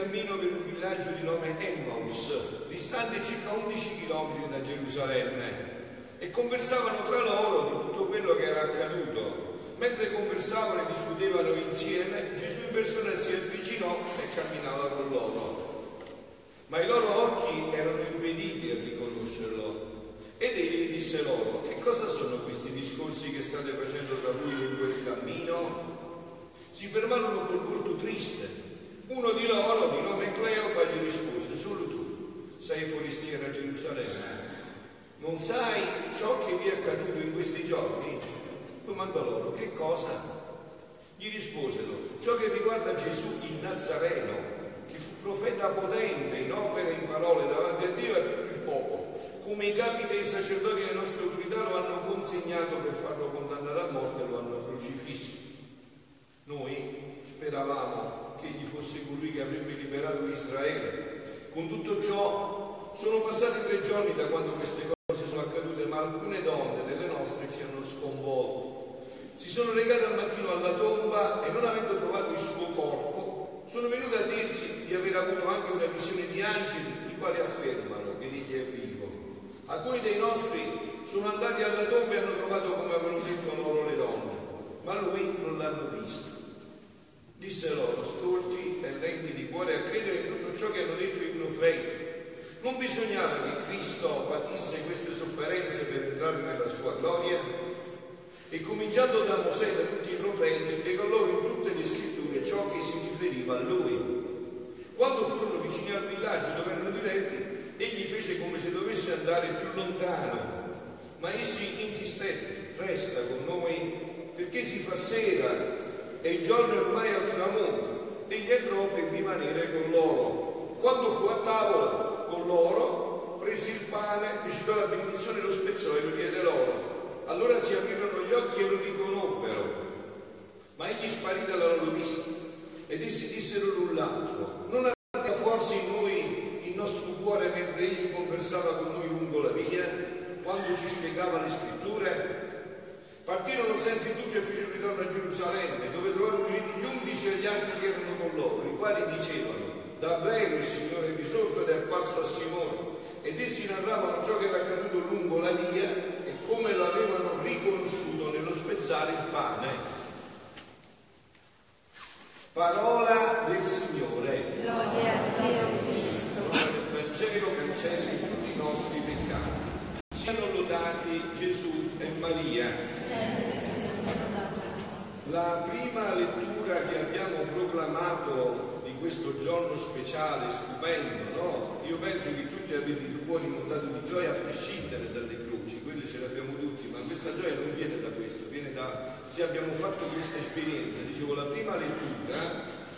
in cammino per un villaggio di nome Emmaus, distante circa 11 km da Gerusalemme, e conversavano tra loro di tutto quello che era accaduto. Mentre conversavano e discutevano insieme, Gesù in persona si avvicinò e camminava con loro. Ma i loro occhi erano impediti a riconoscerlo. Ed egli disse loro, che cosa sono questi discorsi che state facendo tra voi lungo il cammino? Si fermarono col volto triste. Uno di loro, di nome Cleopa, gli rispose, solo tu sei forestiera a Gerusalemme. Non sai ciò che vi è accaduto in questi giorni? Domandò loro, che cosa? Gli risposero, ciò che riguarda Gesù il Nazareno, che fu profeta potente in opere e in parole davanti a Dio e a tutto il popolo come i capi dei sacerdoti e le nostre autorità lo hanno consegnato per farlo condannare a morte e lo hanno crocifisso. Noi speravamo che egli fosse colui che avrebbe liberato Israele. Con tutto ciò sono passati tre giorni da quando queste cose sono accadute, ma alcune donne delle nostre ci hanno sconvolto. Si sono legate al mattino alla tomba e non avendo trovato il suo corpo, sono venute a dirci di aver avuto anche una visione di angeli, i quali affermano che egli è vivo. Alcuni dei nostri sono andati alla tomba e hanno trovato come avevano detto loro le donne, ma lui non l'hanno visto. Disse loro, stolti e lenti di cuore a credere in tutto ciò che hanno detto i profeti. Non bisognava che Cristo patisse queste sofferenze per entrare nella sua gloria? E cominciando da Mosè e da tutti i profeti, spiegò loro in tutte le scritture ciò che si riferiva a lui. Quando furono vicini al villaggio dove erano diretti, egli fece come se dovesse andare più lontano, ma essi insistette, resta con noi perché si fa sera e il giorno è ormai al tramonto, egli entrò per rimanere con loro. Quando fu a tavola con loro, prese il pane, recitò la benedizione e lo spezzò e lo diede loro. Allora si aprirono gli occhi e lo riconobbero, ma egli sparì dalla loro vista ed essi dissero l'un l'altro, non avete forse in noi nostro cuore mentre egli conversava con noi lungo la via, quando ci spiegava le scritture? Partirono senza indugio e fecero ritorno a Gerusalemme, dove trovarono gli undici e gli altri che erano con loro, i quali dicevano, davvero il Signore è risorto ed è apparso a Simone. Ed essi narravano ciò che era accaduto lungo la via come l'avevano riconosciuto nello spezzare il pane. Parola del Signore. Lode a Dio Vangelo cancelli tutti i nostri peccati. Siano lodati Gesù e Maria. La prima lettura che abbiamo proclamato di questo giorno speciale, stupendo, no? Io penso che tutti avete il cuore inondato di gioia a prescindere dalle croci, quelle ce l'abbiamo tutti, ma questa gioia non viene da questo, viene da se abbiamo fatto questa esperienza. Dicevo, la prima lettura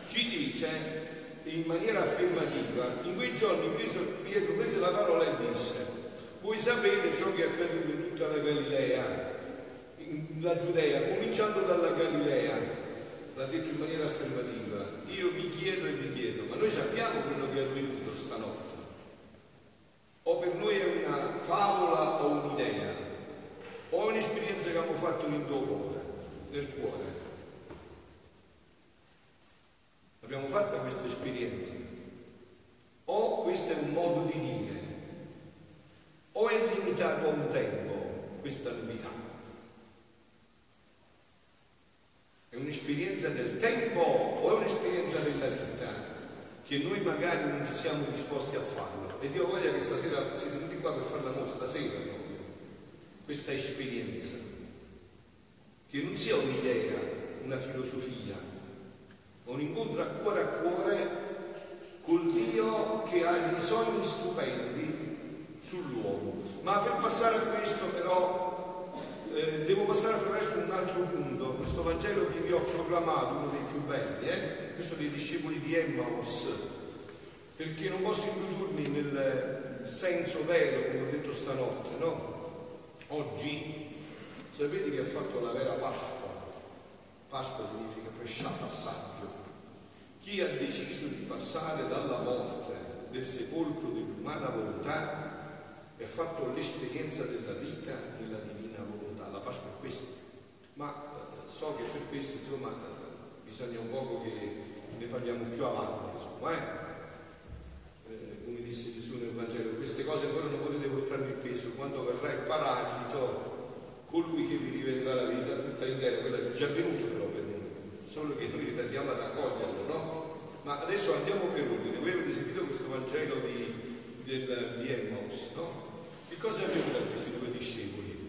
ci dice in maniera affermativa, in quei giorni Pietro prese la parola e disse, voi sapete ciò che è accaduto in tutta la Galilea, la Giudea, cominciando dalla Galilea, l'ha detto in maniera affermativa, io vi chiedo e vi chiedo, ma noi sappiamo quello che è avvenuto stanotte? O per noi è una favola o un'idea? O è un'esperienza che abbiamo fatto tuo cuore, nel cuore? Abbiamo fatto queste esperienze. O questo è un modo di dire, o è limitato a un tempo questa novità. È un'esperienza del tempo o è un'esperienza della vita che noi magari non ci siamo disposti a farlo. E Dio voglia che stasera siete tutti qua per farla nostra sera proprio, questa esperienza. Che non sia un'idea, una filosofia, un incontro a cuore a cuore col Dio che ha dei sogni stupendi sull'uomo. Ma per passare a questo però eh, devo passare attraverso un altro punto, questo Vangelo che vi ho proclamato, uno dei più belli, eh? questo dei discepoli di Emmaus, perché non posso introdurmi nel senso vero, come ho detto stanotte, no? Oggi sapete che ha fatto la vera Pasqua. Pasqua significa passaggio. Chi ha deciso di passare dalla morte del sepolcro dell'umana volontà e ha fatto l'esperienza della vita nella divina volontà. La Pasqua è questa. Ma eh, so che per questo insomma bisogna un poco che ne parliamo più avanti, insomma, eh? Eh, nel Vangelo, queste cose ancora non potete portarmi il peso, quando verrà il paraclito, colui che vi rivela la vita tutta intera, quella che è già venuta però per noi, solo che noi ritardiamo ad accoglierlo, no? Ma adesso andiamo per ordine, voi avete sentito questo Vangelo di, del, di Emmaus, no? Che cosa è avvenuto a questi due discepoli?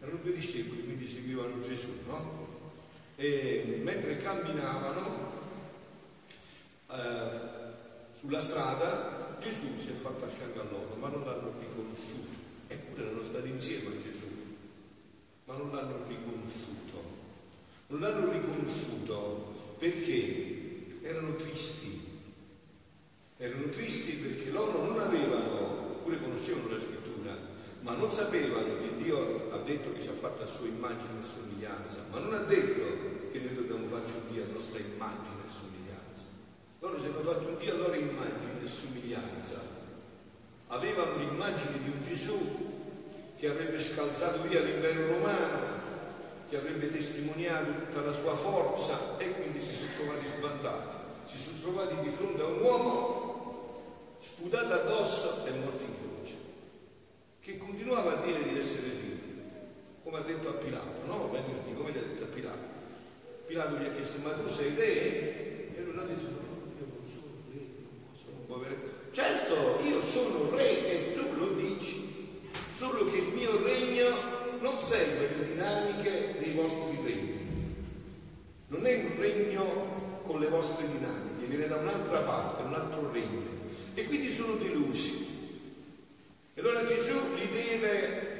Erano due discepoli, quindi seguivano Gesù, no? E mentre camminavano eh, sulla strada, Gesù si è fatto a fianco a loro, ma non l'hanno riconosciuto. Eppure erano stati insieme con Gesù, ma non l'hanno riconosciuto. Non l'hanno riconosciuto perché erano tristi. Erano tristi perché loro non avevano, pure conoscevano la scrittura, ma non sapevano che Dio ha detto che ci ha fatto a sua immagine e somiglianza, ma non ha detto che noi dobbiamo farci un Dio a nostra immagine e somiglianza. Loro si hanno fatto un Dio a loro immagine e somiglianza. Avevano l'immagine di un Gesù che avrebbe scalzato via l'impero romano, che avrebbe testimoniato tutta la sua forza e quindi si sono trovati sbandati. Si sono trovati di fronte a un uomo sputato addosso e morto in croce, che continuava a dire di essere Dio, come ha detto a Pilato, no? Venerdì, come gli ha detto a Pilato. Pilato gli ha chiesto, ma tu sei re? E lui ha detto, no, io non sono re, sono un povero. Certo, io sono re e tu lo dici, solo che il mio regno segue le dinamiche dei vostri regni. Non è un regno con le vostre dinamiche, viene da un'altra parte, un altro regno. E quindi sono delusi. E allora Gesù li deve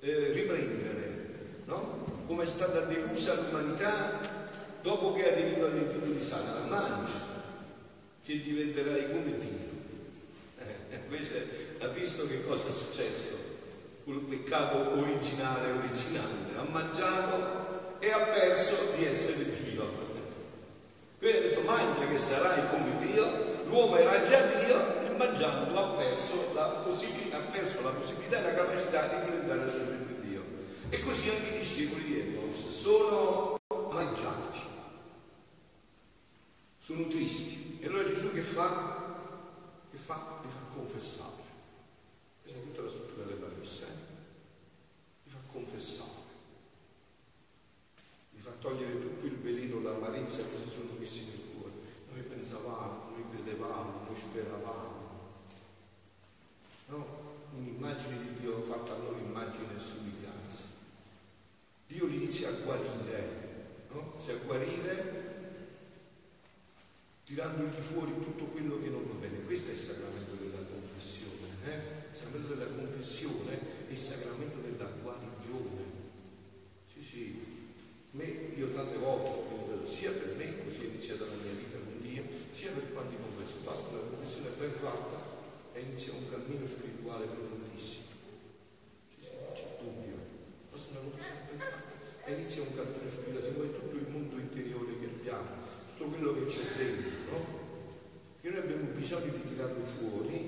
eh, riprendere, no? Come è stata delusa l'umanità dopo che ha aderito all'invito di Satana. Mangia, che diventerai come Dio. Eh, invece ha visto che cosa è successo? Quel peccato originale originante, ha mangiato e ha perso di essere Dio. Quindi ha detto mangia che sarai come Dio, l'uomo era già Dio e mangiando ha perso la possibilità, ha perso la possibilità e la capacità di diventare sempre più Dio. E così anche i discepoli di Emmaus sono mangiati, sono tristi. E allora Gesù che fa? Che fa? Li fa confessare. È tutta la struttura della messa. Li fa confessare. Li fa togliere tutto il veleno d'amarezza che si sono messi nel cuore. Noi pensavamo, noi credevamo, noi speravamo. No? Un'immagine di Dio fatta a loro immagine e somiglianza. Dio li inizia a guarire, no? Inizia a guarire tirandogli fuori tutto quello che non va bene. Questo è il sacramento della confessione. Eh? Il sacramento della confessione è il sacramento della guarigione. Sì, sì. Me, io tante volte, sia per me, così è iniziata la mia vita con Dio, sia per quanti confesso. Basta una confessione ben fatta e inizia un cammino spirituale profondissimo. Sì, sì, non c'è dubbio. Basta una confessione ben fatta e inizia un cammino spirituale. Se vuoi tutto il mondo interiore che abbiamo, tutto quello che c'è dentro, no? Che noi abbiamo bisogno di tirarlo fuori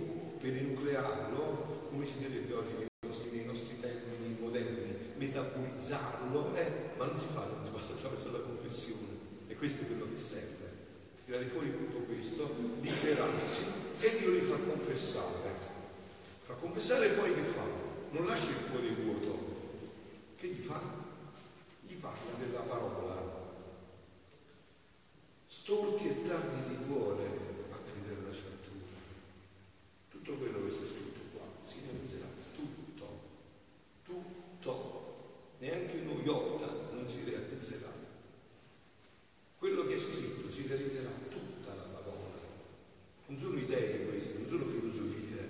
per enuclearlo, come si direbbe oggi nei nostri, nei nostri termini moderni, metabolizzarlo, eh, ma non si fa, si passa attraverso la confessione. E questo è quello che serve. Tirare fuori tutto questo, liberarsi e Dio li fa confessare. Fa confessare e poi che fa? Non lascia il cuore vuoto. Che gli fa? Gli parla della parola. Storti e tardi di cuore a credere alla scrittura. Tutto quello che sta scritto qua si realizzerà tutto, tutto, neanche uno iota non si realizzerà. Quello che è scritto si realizzerà tutta la parola. Non sono idee queste, non sono filosofie,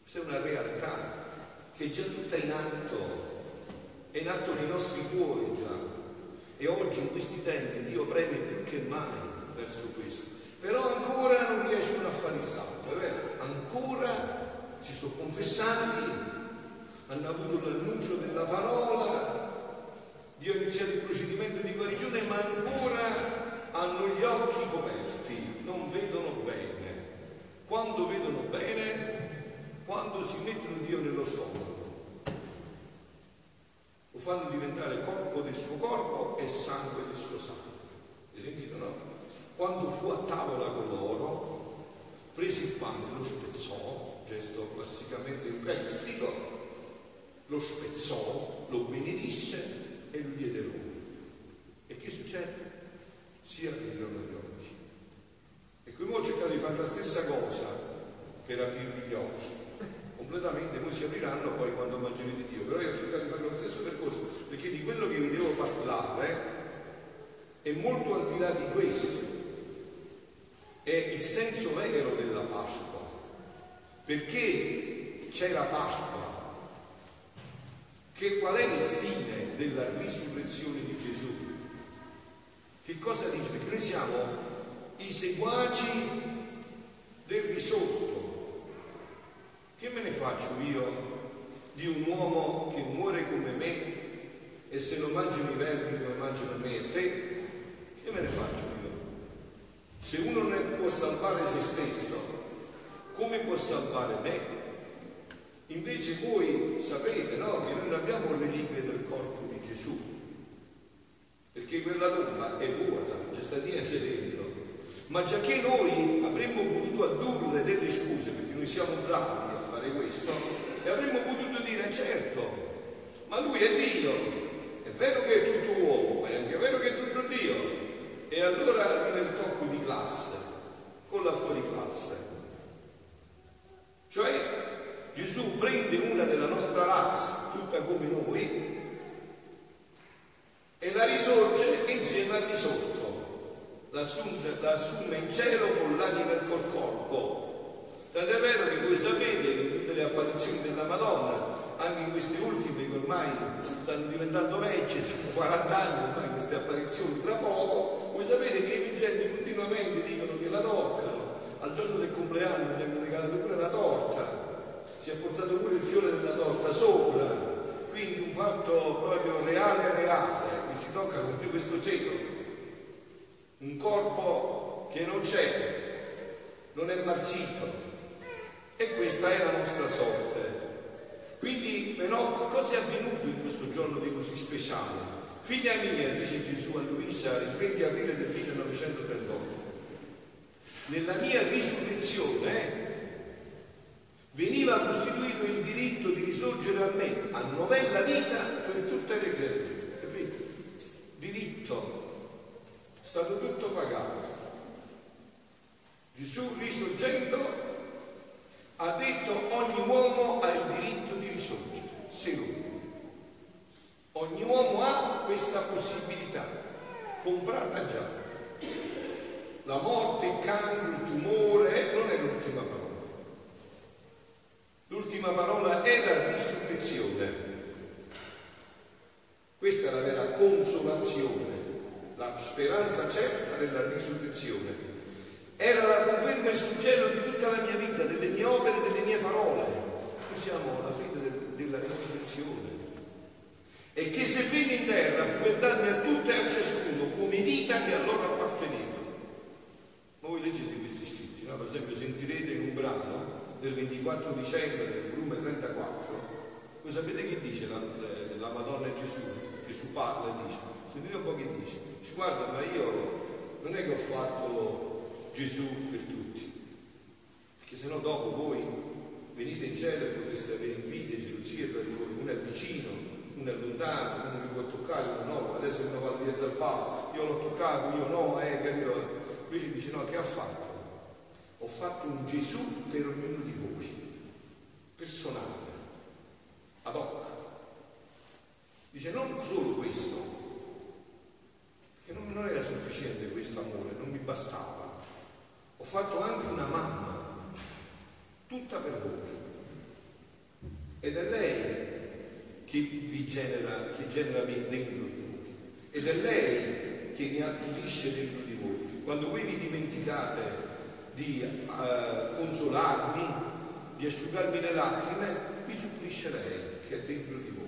questa è una realtà che è già tutta in atto, è in cuori già. E oggi in questi tempi Dio preme più che mai verso questo. Però ancora non riescono a fare il salto, è vero? Ancora si sono confessati, hanno avuto l'annuncio della parola, Dio ha iniziato il procedimento di guarigione, ma ancora hanno gli occhi coperti, non vedono bene. Quando vedono bene, quando si mettono Dio nello stomaco, fanno diventare corpo del suo corpo e sangue del suo sangue. Hai sentito, no? quando fu a tavola con loro, prese il pane, lo spezzò, gesto classicamente eucaristico, lo spezzò, lo benedisse e lo diede loro. E che succede? Si aprirono gli occhi. E qui ho cercato di fare la stessa cosa per aprirvi gli occhi. Completamente, poi si apriranno poi quando mangerete Dio. Però io ho cercato di fare lo stesso percorso, perché di quello che vi devo parlare è molto al di là di questo. È il senso vero della Pasqua. Perché c'è la Pasqua? Che qual è il fine della risurrezione di Gesù? Che cosa dice? Perché noi siamo i seguaci del risorto. Faccio io di un uomo che muore come me e se non mangiano i verbi come mangiano me e te? Che me ne faccio io? Se uno non può salvare se stesso, come può salvare me? Invece voi sapete no, che noi non abbiamo le reliquie del corpo di Gesù, perché quella tomba è vuota, c'è sta niente dentro. Ma già che noi avremmo potuto addurre delle scuse, perché noi siamo bravi fare questo, e avremmo potuto dire certo, ma lui è Dio, è vero che è tutto uomo, è anche vero che è tutto Dio, e allora arriva il tocco di classe con la fuori classe. Cioè Gesù prende una della nostra razza, tutta come noi, e la risorge insieme al risorto. L'assume in cielo con l'anima e col corpo. Tant'è vero che voi sapete che in tutte le apparizioni della Madonna anche in questi ultimi che ormai stanno diventando vecchi, sono 40 anni ormai queste apparizioni tra poco, voi sapete che i vigenti continuamente dicono che la toccano, al giorno del compleanno gli hanno regalato pure la torta, si è portato pure il fiore della torta sopra, quindi un fatto proprio reale reale, che si tocca con questo cielo, un corpo che non c'è, non è marcito, e questa è la nostra sorte. Quindi però cosa è avvenuto in questo giorno di così speciale? Figlia mia, dice Gesù a Luisa il 20 aprile del 1938, nella mia risurrezione veniva costituito il diritto di risorgere a me, a novella vita per tutte le creature. Capite? Diritto, è stato tutto pagato. Gesù risorgendo ha detto ogni uomo ha il diritto di risorgere, se lui. Ogni uomo ha questa possibilità, comprata già. La morte, il cancro, il tumore non è l'ultima parola. L'ultima parola è la risurrezione. Questa è la vera consolazione, la speranza certa della risurrezione era la conferma e il suggello di tutta la mia vita, delle mie opere, delle mie parole. Noi siamo alla fine del, della risurrezione. E che se venne in terra fu per darmi a tutte e a ciascuno come vita che a loro apparteneva. Ma voi leggete questi scritti, no? Per esempio sentirete in un brano del 24 dicembre del volume 34, voi sapete che dice la, la Madonna e Gesù? Gesù parla e dice, sentite un po' che dice, ci guarda ma io non è che ho fatto Gesù per tutti. Perché se no dopo voi venite in cielo e potreste avere invidia, gelosia per voi, uno è vicino, uno è lontano, uno vi può toccare, uno no, adesso uno va a dire al Papa, io l'ho toccato, io no, eh, capito? Invece dice no, che ha fatto? Ho fatto un Gesù per ognuno di voi, personale, ad hoc. Dice non solo questo, perché non, era sufficiente questo amore, non mi bastava ho fatto anche una mamma, tutta per voi. Ed è lei che vi genera, che genera dentro di voi. Ed è lei che mi accudisce dentro di voi. Quando voi vi dimenticate di uh, consolarmi, di asciugarmi le lacrime, vi supplisce lei che è dentro di voi.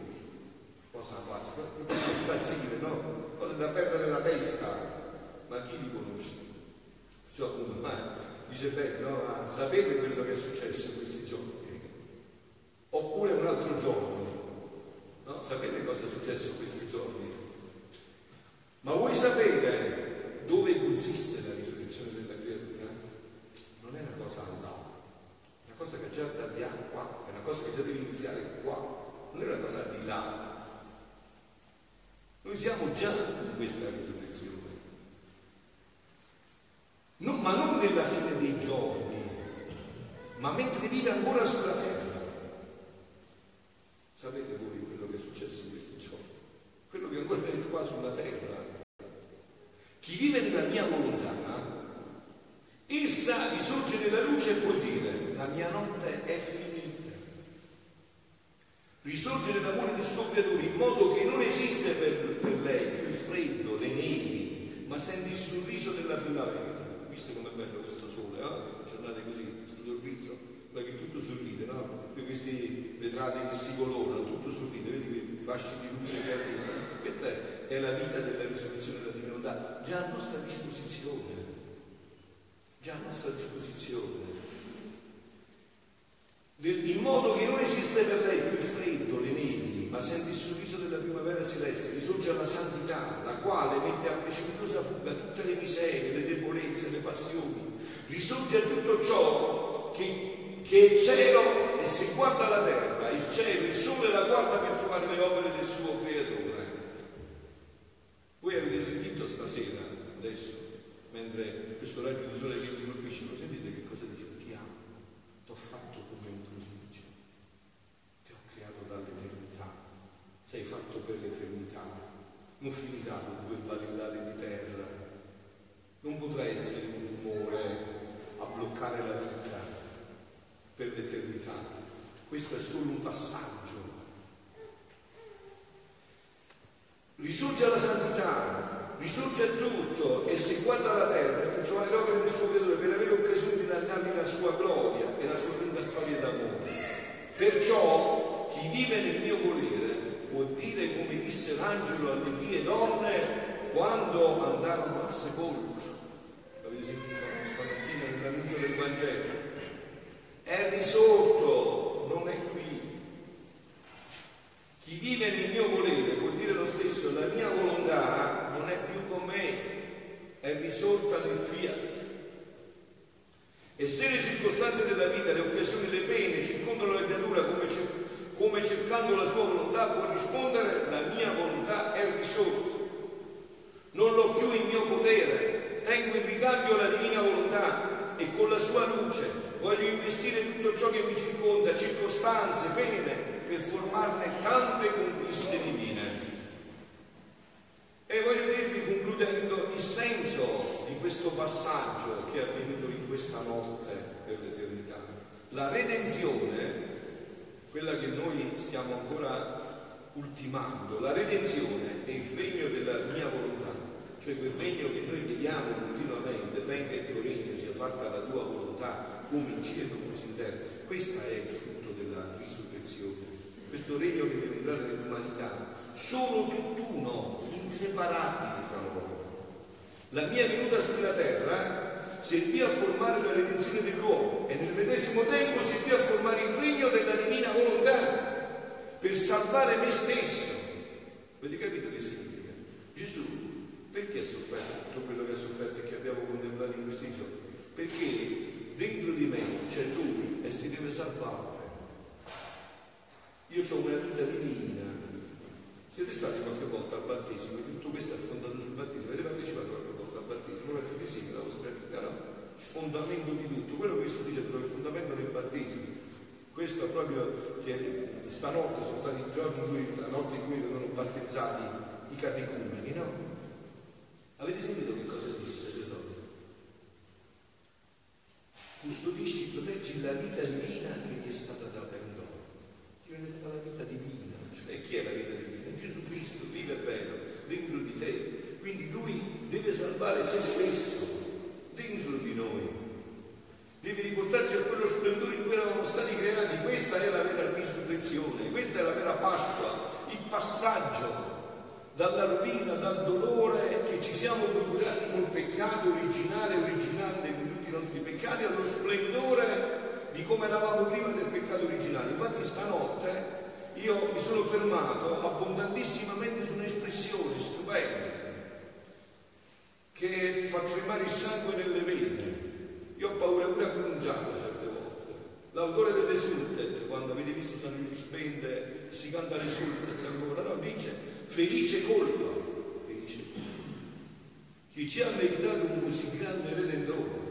Cosa pazza, impazzire, no? Cosa da perdere la testa, ma chi vi conosce? cioè appunto, ma dice beh, no, sapete quello che è successo in questi giorni? Oppure un altro giorno, no? Sapete cosa è successo in questi giorni? Ma voi sapete dove consiste la risurrezione della creatura? Non è una cosa andata, è una cosa che già abbiamo qua, è una cosa che già deve iniziare qua, non è una cosa di là. Noi siamo già in questa risurrezione. Ma mentre vive ancora sulla terra. Sapete voi quello che è successo in questi giorni? Quello che ancora è qua sulla terra. Chi vive nella mia volontà, essa risorge nella luce e può dire, la mia notte è finita risorge nell'amore del suo creatore in modo che non esiste per, per, lei più il freddo, le nevi, ma sente il sorriso della primavera. Visto com'è bello questo sole, eh? giornate così, sorriso, ma che tutto sorride, no? E questi vetrati che si colorano, tutto sorride, vedi quei fasci di luce che arrivano. Questa è la vita della risurrezione della divinità, già a nostra disposizione, già a nostra disposizione in modo che non esiste per lei più il freddo, le nevi, ma sente il sorriso della primavera celeste, risorge alla santità, la quale mette a precipitosa fuga tutte le miserie, le debolezze, le passioni, risorge a tutto ciò che, che è cielo e se guarda la terra, il cielo, il sole la guarda per trovare le opere del suo creatore. Voi avete sentito stasera, adesso, mentre questo raggio di sole che vi colpisce, lo sentite che cosa dice? Ti amo, ti ho fatto sei fatto per l'eternità, non finirà con due barillate di terra, non potrà essere un rumore a bloccare la vita per l'eternità, questo è solo un passaggio. Risorge alla santità, risorge tutto e se guarda la terra per trovare l'opera del suo creatore, per avere occasione di narrarvi la sua gloria e la sua lunga storia d'amore. Perciò chi vive nel mio volere può dire come disse l'angelo alle vie donne quando andarono al sepolcro. L'avete sentito stamattina nell'annuncio del Vangelo? È risorto, non è qui. Chi vive nel mio volere vuol dire lo stesso, la mia volontà non è più con me, è risorta nel fiat. E se le circostanze della vita, le occasioni, le pene circondano la creatura come come cercando la sua volontà può rispondere, la mia volontà è risorta. Non l'ho più in mio potere, tengo in ricambio la divina volontà e con la sua luce voglio investire tutto ciò che mi circonda, circostanze, pene, per formarne tante conquiste divine. E voglio dirvi, concludendo, il senso di questo passaggio che è avvenuto in questa notte per l'eternità. La redenzione quella che noi stiamo ancora ultimando, la redenzione è il regno della mia volontà, cioè quel regno che noi chiediamo continuamente, venga il tuo regno, sia fatta la tua volontà, come in cielo così in terra. Questo è il frutto della risurrezione, questo regno che deve entrare nell'umanità. Sono tutt'uno, inseparabili tra loro. La mia venuta sulla terra servì a formare la redenzione dell'uomo e nel medesimo tempo servì a formare il regno della divina volontà per salvare me stesso. Avete capito che significa? Gesù perché ha sofferto tutto quello che ha sofferto e che abbiamo contemplato in questi giorni? Perché dentro di me c'è lui e si deve salvare. Io ho una vita divina. Siete stati qualche volta al battesimo? Tutto questo è fondato sul battesimo. Avete partecipato qualche volta? al battesimo, penso di sì, la vostra vita, no? Il fondamento di tutto, quello che Cristo dice però il fondamento del battesimo. Questo è proprio che stanotte sono stati i giorni in cui, la notte in cui vengono battezzati i catecumeni, no? Avete sentito che cosa dice il sacerdote? La vita divina che ti è stata data in dono. Ti viene data la vita divina, cioè chi è la vita divina? Gesù Cristo vive vero dentro di te quindi lui deve salvare se stesso dentro di noi. Deve riportarci a quello splendore in cui eravamo stati creati. Questa è la vera risurrezione, questa è la vera Pasqua, il passaggio dalla rovina, dal dolore che ci siamo procurati col peccato originale, originante con tutti i nostri peccati, allo splendore come eravamo prima del peccato originale. Infatti stanotte io mi sono fermato abbondantissimamente su un'espressione stupenda che fa tremare il sangue nelle vene. Io ho paura pure a pronunciarla certe volte. L'autore dell'Esultet, quando avete visto San Luigi spende, si canta l'Esultet ancora, no, dice felice colpa. ci ha meritato un così grande redentore.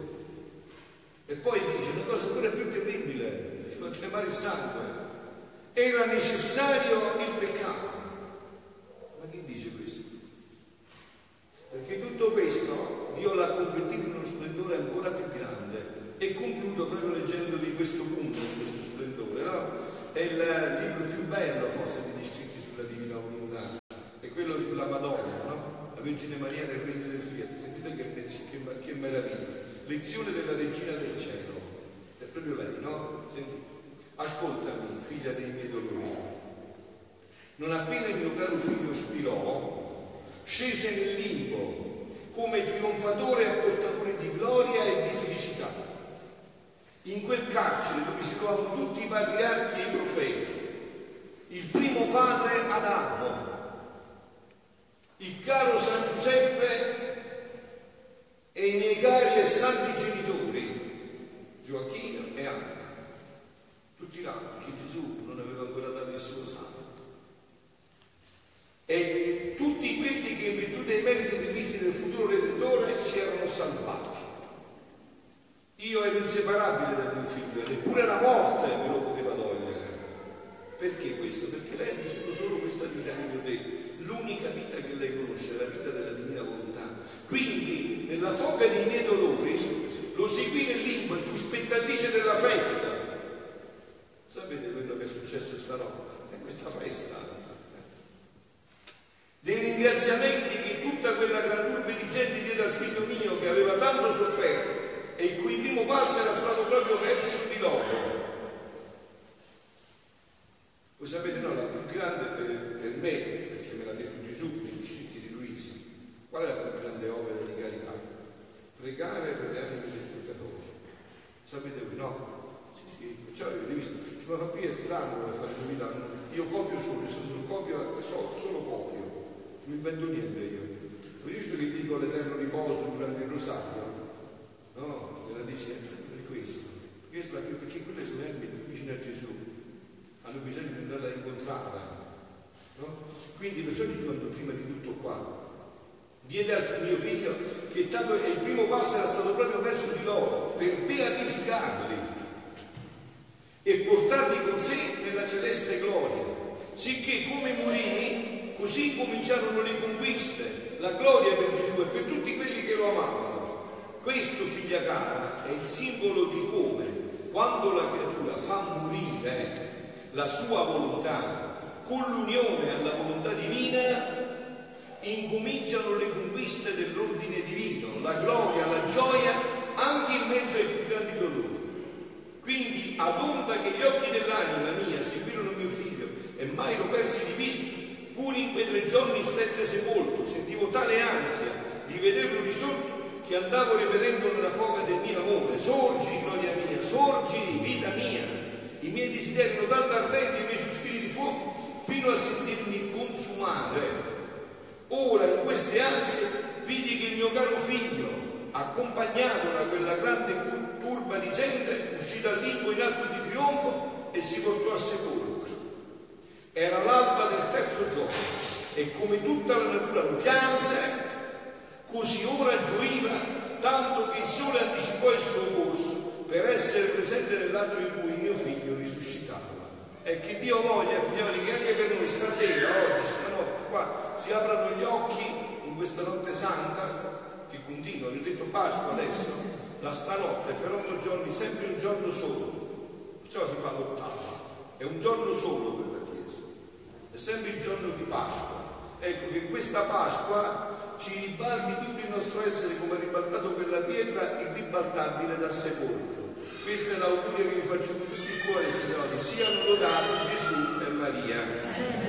E poi dice una cosa ancora più terribile, fa tremare il sangue. Era necessario il peccato. Ma chi dice questo? Perché tutto questo Dio l'ha convertito in uno splendore ancora più grande. E concludo proprio leggendovi questo punto questo splendore, no? È il libro più bello forse degli scritti sulla divina volontà, è quello sulla Madonna, no? La Vergine Maria nel regno del Fiat. Sentite che, che, che meraviglia. Lezione della Regina del Cielo. È proprio lei, no? Sentite. Ascoltami, figlia dei miei dolori. Non appena il mio caro figlio spirò, scese nel limbo come trionfatore e portatore di gloria e di felicità. In quel carcere dove si trovavano tutti i patriarchi e i profeti, il primo padre Adamo, il caro San Giuseppe e i miei cari e santi genitori, Gioacchino e Anna tutti là, che Gesù non aveva ancora dato il suo sangue. E tutti quelli che in virtù dei meriti previsti del futuro Redentore si erano salvati. Io ero inseparabile da mio figlio, neppure la morte me lo poteva togliere. Perché questo? Perché lei ha vissuto solo questa vita l'unica vita che lei conosce, la vita della divina volontà. Quindi, nella foga dei miei dolori, lo seguì nel limbo e fu spettatrice della festa Sapete quello che è successo stanotte? È questa festa. Dei ringraziamenti che tutta quella gran turbe di gente diede al figlio mio che aveva tanto sofferto e il cui primo passo era stato proprio verso di loro. Voi sapete, no, la più grande per, per me, perché me l'ha detto Gesù nei discetti di Luisa, qual è la più grande opera di carità? Pregare per le anime del peccatori. Sapete voi, no? Sì, sì, perciò avete visto, ci fa più è strano fare Milano. Io copio solo, solo copio, so, solo copio, non invento niente io. Avete visto che dico l'eterno riposo durante il rosario? No, me la dice per questo. Questa, perché quelle sono più vicine a Gesù, hanno bisogno di andarla a incontrare. No? Quindi perciò Gesù andò prima di tutto qua. Diede al mio figlio che tanto, il primo passo era stato proprio verso di loro, per beatificarli e portarli con sé nella celeste gloria, sicché come morì, così cominciarono le conquiste, la gloria per Gesù e per tutti quelli che lo amavano. Questo, figlia cara, è il simbolo di come, quando la creatura fa morire la sua volontà con l'unione alla volontà divina, incominciano le conquiste dell'ordine divino, la gloria, la gioia, anche in mezzo ai più grandi dolori. Quindi ad onda che gli occhi dell'anima mia seguirono mio figlio e mai lo persi di vista, pure in quei tre giorni stette sepolto, sentivo tale ansia di vederlo risorto che andavo ripetendo nella foga del mio amore, sorgi, gloria mia, sorgi, vita mia. I miei desideri erano tanto ardenti, i miei sospiri di fuoco, fino a sentirmi consumare. Ora, in queste ansie, vidi che il mio caro figlio, accompagnato da quella grande turba di gente, uscì dal limbo in atto di trionfo e si portò a sepolcro. Era l'alba del terzo giorno e come tutta la natura lo pianse, così ora gioiva tanto che il sole anticipò il suo corso per essere presente nell'atto in cui mio figlio risuscitava. E che Dio voglia, figlioli, che anche per noi stasera, oggi, stanotte, qua, si aprano gli occhi in questa notte santa che continua, vi ho detto Pasqua adesso, da stanotte per otto giorni, sempre un giorno solo, perciò si fa l'ottava, è un giorno solo per la Chiesa, è sempre il giorno di Pasqua. Ecco che questa Pasqua ci ribalti tutto il nostro essere come ribaltato quella pietra irribaltabile dal sepolcro. Questo è l'augurio che vi faccio con tutti i cuori, signori, siano lodati Gesù e Maria.